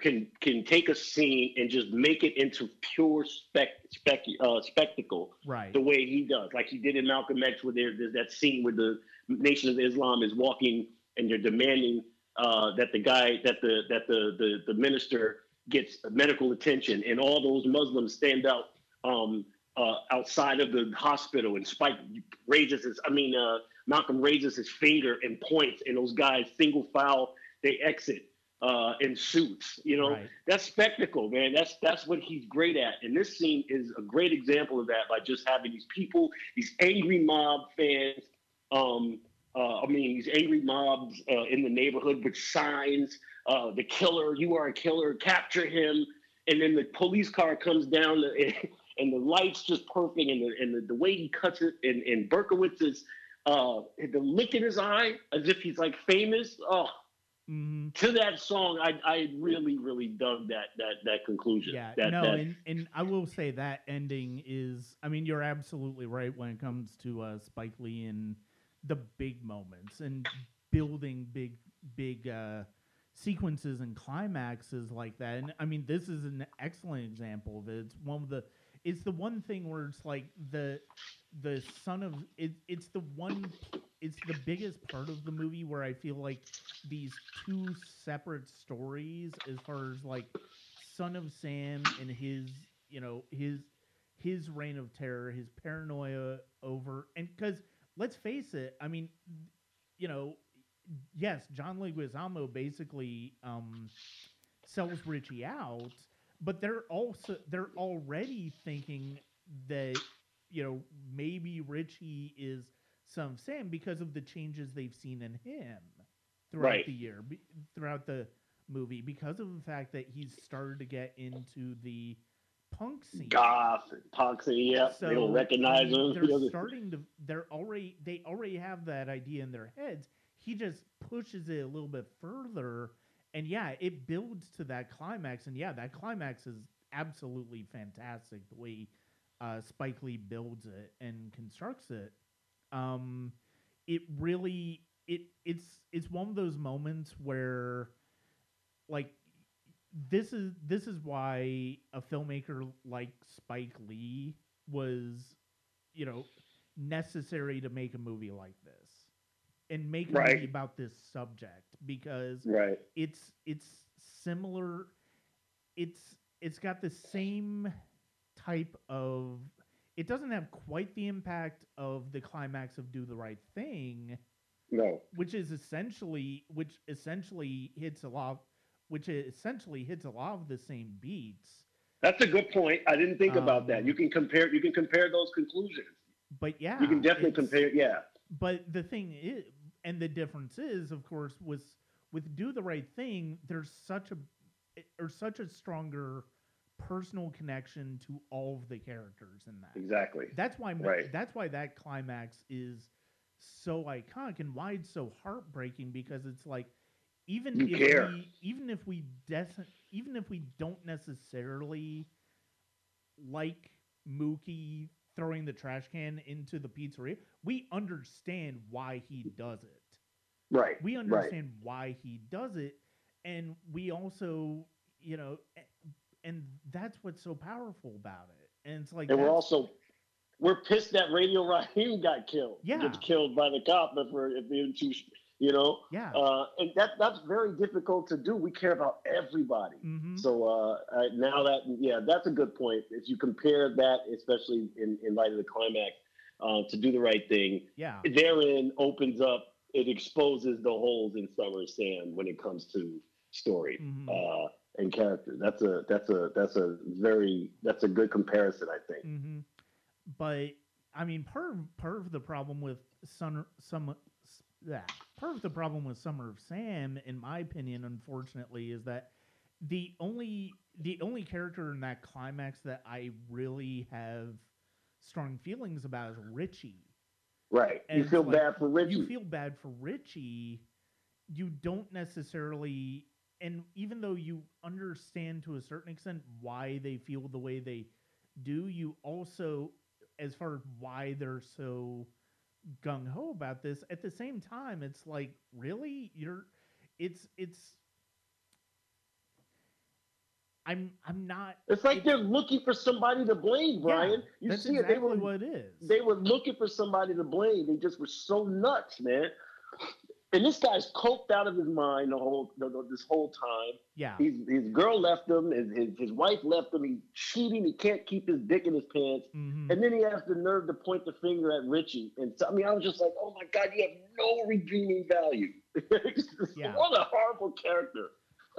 can can take a scene and just make it into pure spec, spec uh, spectacle Right. the way he does, like he did in Malcolm X, where there, there's that scene where the Nation of Islam is walking and they're demanding uh, that the guy, that the that the, the the minister gets medical attention, and all those Muslims stand out um, uh, outside of the hospital, and Spike raises his, I mean, uh, Malcolm raises his finger and points, and those guys single file, they exit uh, in suits, you know right. that's spectacle, man. That's that's what he's great at. And this scene is a great example of that by just having these people, these angry mob fans. Um, uh, I mean, these angry mobs uh, in the neighborhood with signs. Uh, the killer, you are a killer. Capture him. And then the police car comes down, and, and the lights just perfect, and the and the, the way he cuts it, and and Berkowitz's uh, the look in his eye as if he's like famous. Oh, hmm to that song, I I really really dug that that that conclusion. Yeah. that, no, that, and, and I will say that ending is, I mean, you're absolutely right when it comes to uh, Spike Lee and the big moments and building big, big uh, sequences and climaxes like that. And I mean, this is an excellent example of it. It's one of the, it's the one thing where it's like the, the son of it, it's the one it's the biggest part of the movie where I feel like these two separate stories as far as like Son of Sam and his, you know, his his reign of terror, his paranoia over and cuz let's face it, I mean, you know, yes, John Leguizamo basically um sells Richie out, but they're also they're already thinking that you know maybe Richie is some Sam because of the changes they've seen in him throughout Right. the year, throughout the movie, because of the fact that he's started to get into the punk scene. goth, poxy, yeah, they don't recognize him. They're starting to. They're already. They already have that idea in their heads. He just pushes it a little bit further, and yeah, it builds to that climax. And yeah, that climax is absolutely fantastic. The way uh, Spike Lee builds it and constructs it. Um, it really it it's it's one of those moments where, like, this is this is why a filmmaker like Spike Lee was, you know, necessary to make a movie like this and make a Right. movie about this subject because right, it's it's similar it's it's got the same type of it doesn't have quite the impact of the climax of do the right thing no, which is essentially which essentially hits a lot which essentially hits a lot of the same beats that's a good point. I didn't think about that. Um, You can compare. You can compare those conclusions. but yeah you can definitely compare. Yeah, but the thing is and the difference is of course with with do the right thing there's such a or such a stronger personal connection to all of the characters in that exactly. that's why Right. that's why that climax is so iconic and why it's so heartbreaking because it's like even You if care. we even if we des- even if we don't necessarily like Mookie throwing the trash can into the pizzeria, we understand why he does it. Right. We understand why he does it, and we also, you know, and that's what's so powerful about it. And it's like And we're also we're pissed that Radio Raheem got killed. Yeah. gets killed by the cop if we're if being too You know, Yeah. uh, and that that's very difficult to do. We care about everybody. hmm So uh, uh, now that yeah, that's a good point. If you compare that, especially in, in light of the climax, uh, to do the right thing, Yeah. therein opens up. It exposes the holes in Summer Sam when it comes to story Mhm. uh, and character. That's a that's a that's a very that's a good comparison, I think. hmm But I mean, part of, part of the problem with Sun, some, yeah, part of the problem with Summer of Sam, in my opinion, unfortunately, is that the only the only character in that climax that I really have strong feelings about is Richie. Right. And you feel like, bad for Richie. You feel bad for Richie. You don't necessarily, and even though you understand to a certain extent why they feel the way they do, you also, as far as why they're so gung ho about this, at the same time, it's like, really, you're, it's, it's. I'm I'm not. it's like it's- they're looking for somebody to blame, Brian. you That's see exactly it. They were what it is. they were looking for somebody to blame. They just were so nuts, man. And this guy's coked out of his mind the whole the, the- this whole time. yeah. He's, his girl left him. His, his his wife left him. He's cheating. He can't keep his dick in his pants. mhm. And then he has the nerve to point the finger at Richie. And so, I mean, I was just like, oh my god, you have no redeeming value. Yeah. What a horrible character.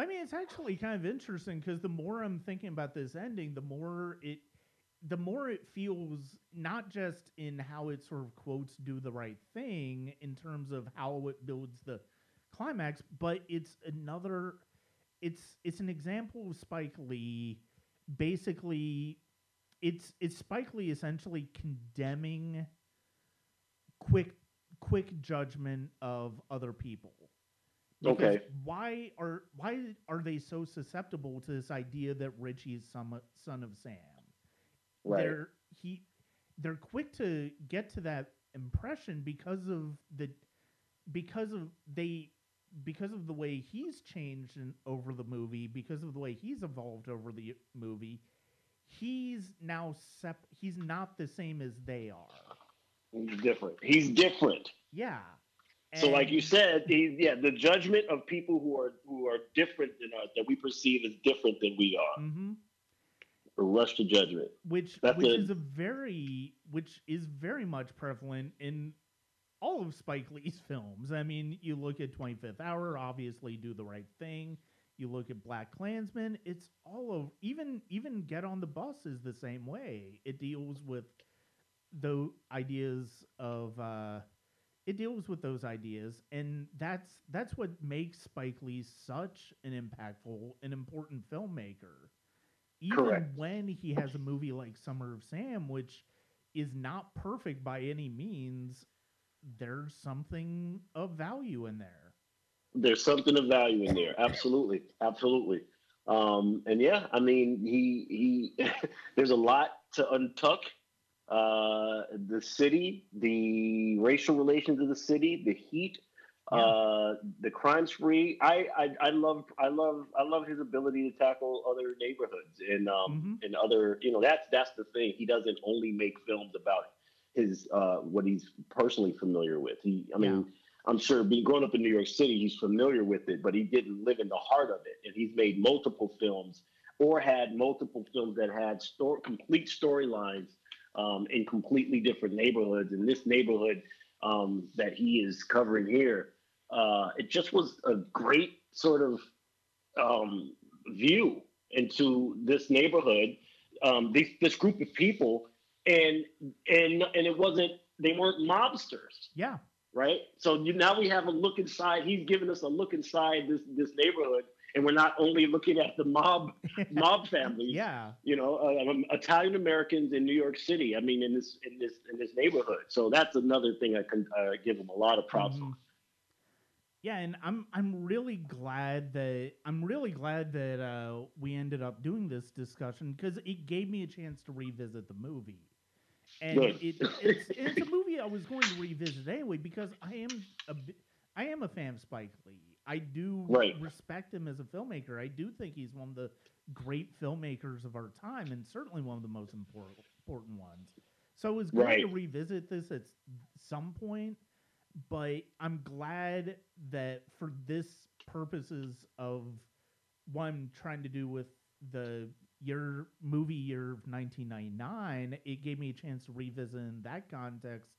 I mean, it's actually kind of interesting because the more I'm thinking about this ending, the more it, the more it feels not just in how it sort of quotes "do the right thing" in terms of how it builds the climax, but it's another, it's it's an example of Spike Lee, basically, it's it's Spike Lee essentially condemning quick quick judgment of other people. Because Okay. Why are why are they so susceptible to this idea that Richie is some son of Sam? Right. They're he they're quick to get to that impression because of the because of they because of the way he's changed in, over the movie, because of the way he's evolved over the movie, he's now sep- he's not the same as they are. He's different. He's different. Yeah. So, like you said, he, yeah, the judgment of people who are who are different than us, that we perceive as different than we are, Mhm. Or rush to judgment. which That's which a- is a very which is very much prevalent in all of Spike Lee's films. I mean, you look at 25th Hour, obviously Do the Right Thing. You look at BlacKkKlansman, it's all of even even Get on the Bus is the same way. It deals with the ideas of uh it deals with those ideas and that's that's what makes Spike Lee such an impactful and important filmmaker even Correct. when he has a movie like Summer of Sam, which is not perfect by any means, there's something of value in there. There's something of value in there. Absolutely, absolutely. Um, and yeah, I mean, he he. there's a lot to untuck. Uh, the city, the racial relations of the city, the heat, Yeah. uh, the crime spree. I, I I love I love I love his ability to tackle other neighborhoods and um Mhm. and other you know that's that's the thing. He doesn't only make films about his uh what he's personally familiar with. He I mean. Yeah. I'm sure being growing up in New York City, he's familiar with it, but he didn't live in the heart of it. And he's made multiple films or had multiple films that had story, complete storylines um, in completely different neighborhoods. And this neighborhood um, that he is covering here, uh, it just was a great sort of um, view into this neighborhood, um, this, this group of people, and and and it wasn't they weren't mobsters Yeah. right? So you, now we have a look inside. He's giving us a look inside this this neighborhood, and we're not only looking at the mob mob families. yeah. You know, uh, um, Italian Americans in New York City. I mean, in this in this in this neighborhood. So that's another thing I can uh, give him a lot of props Mhm. Yeah, and I'm I'm really glad that I'm really glad that uh, we ended up doing this discussion because it gave me a chance to revisit the movie, and Good. it, it's it's a movie I was going to revisit anyway because I am a I am a fan of Spike Lee. I do Right. respect him as a filmmaker. I do think he's one of the great filmmakers of our time, and certainly one of the most important important ones. So it was good to revisit this at some point, but I'm glad that for this purposes of what I'm trying to do with the year movie year of 1999, it gave me a chance to revisit in that context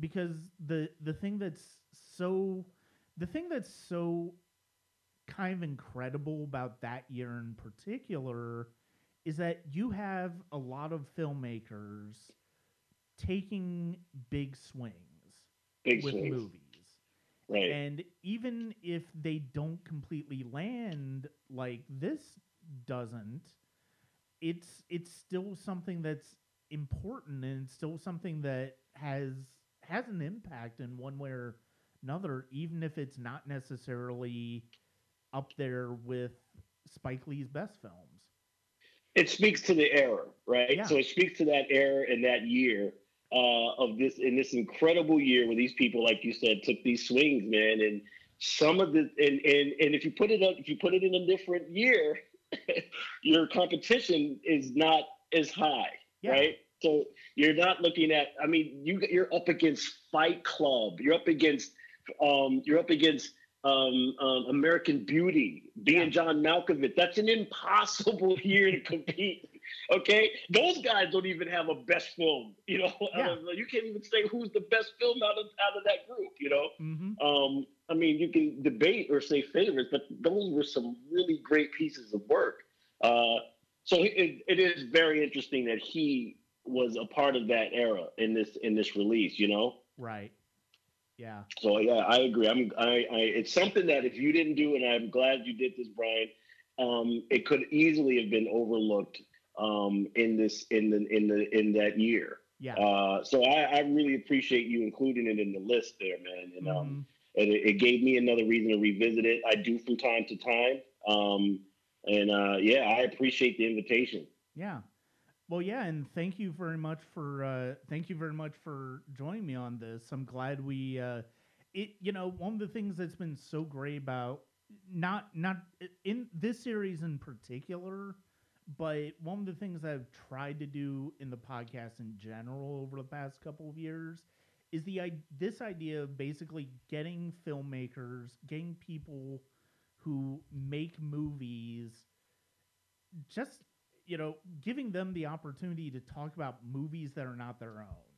because the the thing that's so the thing that's so kind of incredible about that year in particular is that you have a lot of filmmakers taking big swings Big with swings. movies. Right. And even if they don't completely land like this doesn't, it's it's still something that's important and still something that has has an impact in one way or another, even if it's not necessarily up there with Spike Lee's best films. it speaks to the era, right? Yeah. So it speaks to that era and that year uh, of this in this incredible year where these people, like you said, took these swings, man. And some of the and and and if you put it up, if you put it in a different year, your competition is not as high, Yeah. right? So you're not looking at. I mean, you you're up against Fight Club. You're up against. Um, you're up against um, um, American Beauty, being Yeah. John Malkovich. That's an impossible year to compete. Okay, those guys don't even have a best film. You know, Yeah. you can't even say who's the best film out of out of that group. You know, Mm-hmm. um, I mean, you can debate or say favorites, but those were some really great pieces of work. Uh, so it, it is very interesting that he was a part of that era in this in this release. You know. Right. Yeah. So yeah, I agree. I'm I, I it's something that if you didn't do, and I'm glad you did this, Brian, um, it could easily have been overlooked um, in this in the in the in that year. Yeah. Uh, so I, I really appreciate you including it in the list there, man. And um, Mhm. and it, it gave me another reason to revisit it. I do from time to time. Um, and uh, yeah, I appreciate the invitation. Yeah. Well, yeah, and thank you very much for uh, thank you very much for joining me on this. I'm glad we uh, it. You know, one of the things that's been so great about not not in this series in particular, but one of the things I've tried to do in the podcast in general over the past couple of years is the this idea of basically getting filmmakers, getting people who make movies just you know giving them the opportunity to talk about movies that are not their own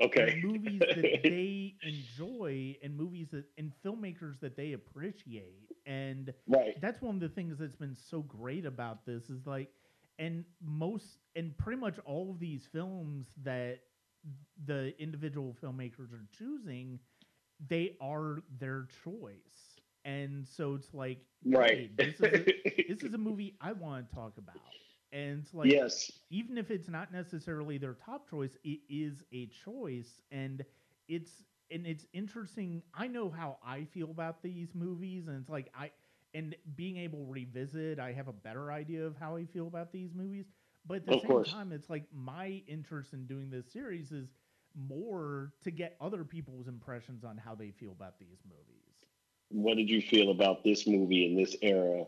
Okay. movies that they enjoy and movies that and filmmakers that they appreciate and right. that's one of the things that's been so great about this is like and most and pretty much all of these films that the individual filmmakers are choosing they are their choice and so it's like Right. hey, this is a, this is a movie i want to talk about and like yes. even if it's not necessarily their top choice, it is a choice, and it's and it's interesting. I know how I feel about these movies, and it's like I and being able to revisit, I have a better idea of how I feel about these movies. But at the Of same course. time, it's like my interest in doing this series is more to get other people's impressions on how they feel about these movies. what did you feel about this movie in this era?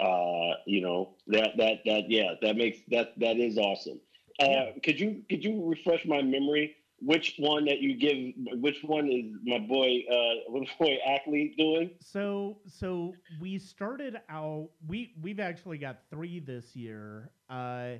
Uh, you know that that that yeah, that makes that that is awesome. Uh, Yeah. Could you could you refresh my memory? Which one that you give? Which one is my boy? Uh, my boy Ackley doing? So so we started out we we've actually got three this year. Uh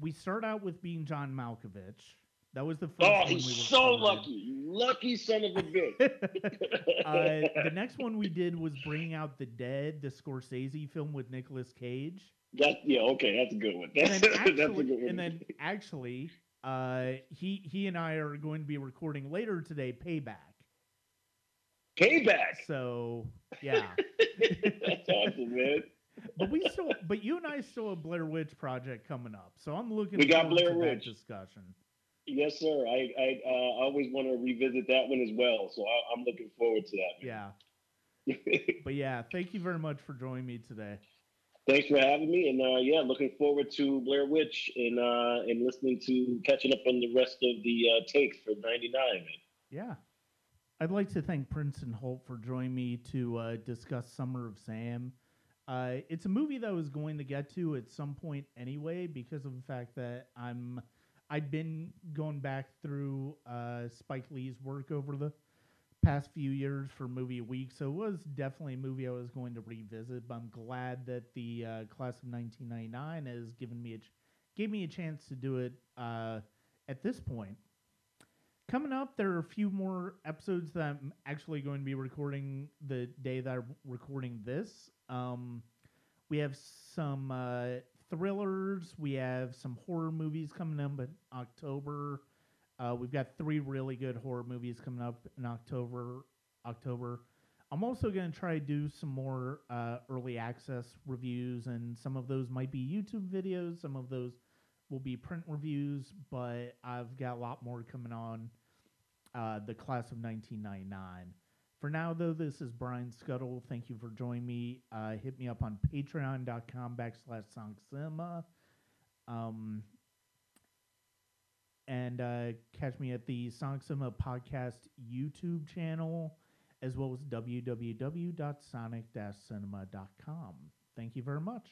we start out with being John Malkovich. That was the first Oh, he's we so recorded. lucky! Lucky son of a bitch. uh, the next one we did was bringing out the dead, the Scorsese film with Nicolas Cage. that yeah, okay, that's a good one. That's, then that's a good one. and then actually, uh, he he and I are going to be recording later today. Payback. payback. So yeah, that's awesome, man. but we still, but you and I still have Blair Witch project coming up. So I'm looking. We got Blair to Witch. discussion. Yes, sir. I I uh, always want to revisit that one as well. So I, I'm looking forward to that. Yeah, but yeah, thank you very much for joining me today. Thanks for having me, and uh, yeah, looking forward to Blair Witch and uh, and listening to catching up on the rest of the uh, takes for '99. Man. Yeah. I'd like to thank Princeton Holt for joining me to uh, discuss Summer of Sam. Uh, it's a movie that I was going to get to at some point anyway because of the fact that I'm I'd been going back through uh, Spike Lee's work over the past few years for movie week, so it was definitely a movie I was going to revisit. But I'm glad that the uh, class of 1999 has given me a ch- gave me a chance to do it uh, at this point. Coming up, there are a few more episodes that I'm actually going to be recording the day that I'm recording this. Um, we have some uh, thrillers. We have some horror movies coming up in October. Uh, we've got three really good horror movies coming up in October. October. I'm also going to try to do some more uh, early access reviews, and some of those might be YouTube videos. Some of those will be print reviews, but I've got a lot more coming on uh, the class of 1999. For now, though, this is Brian Skutle. Thank you for joining me. Uh, hit me up on patreon.com backslash songcinema. Um, and uh, catch me at the Sonic Cinema Podcast YouTube channel, as well as www.sonic-cinema.com. Thank you very much.